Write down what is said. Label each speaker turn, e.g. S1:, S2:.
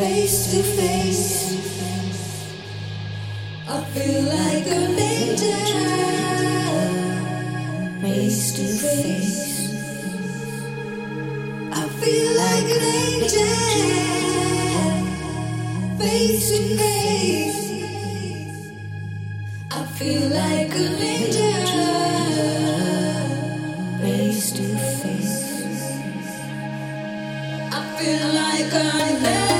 S1: face to face. I feel like an angel. Face to face. I feel like an angel. Face to face. I feel like an angel. Face to face. I feel like an angel.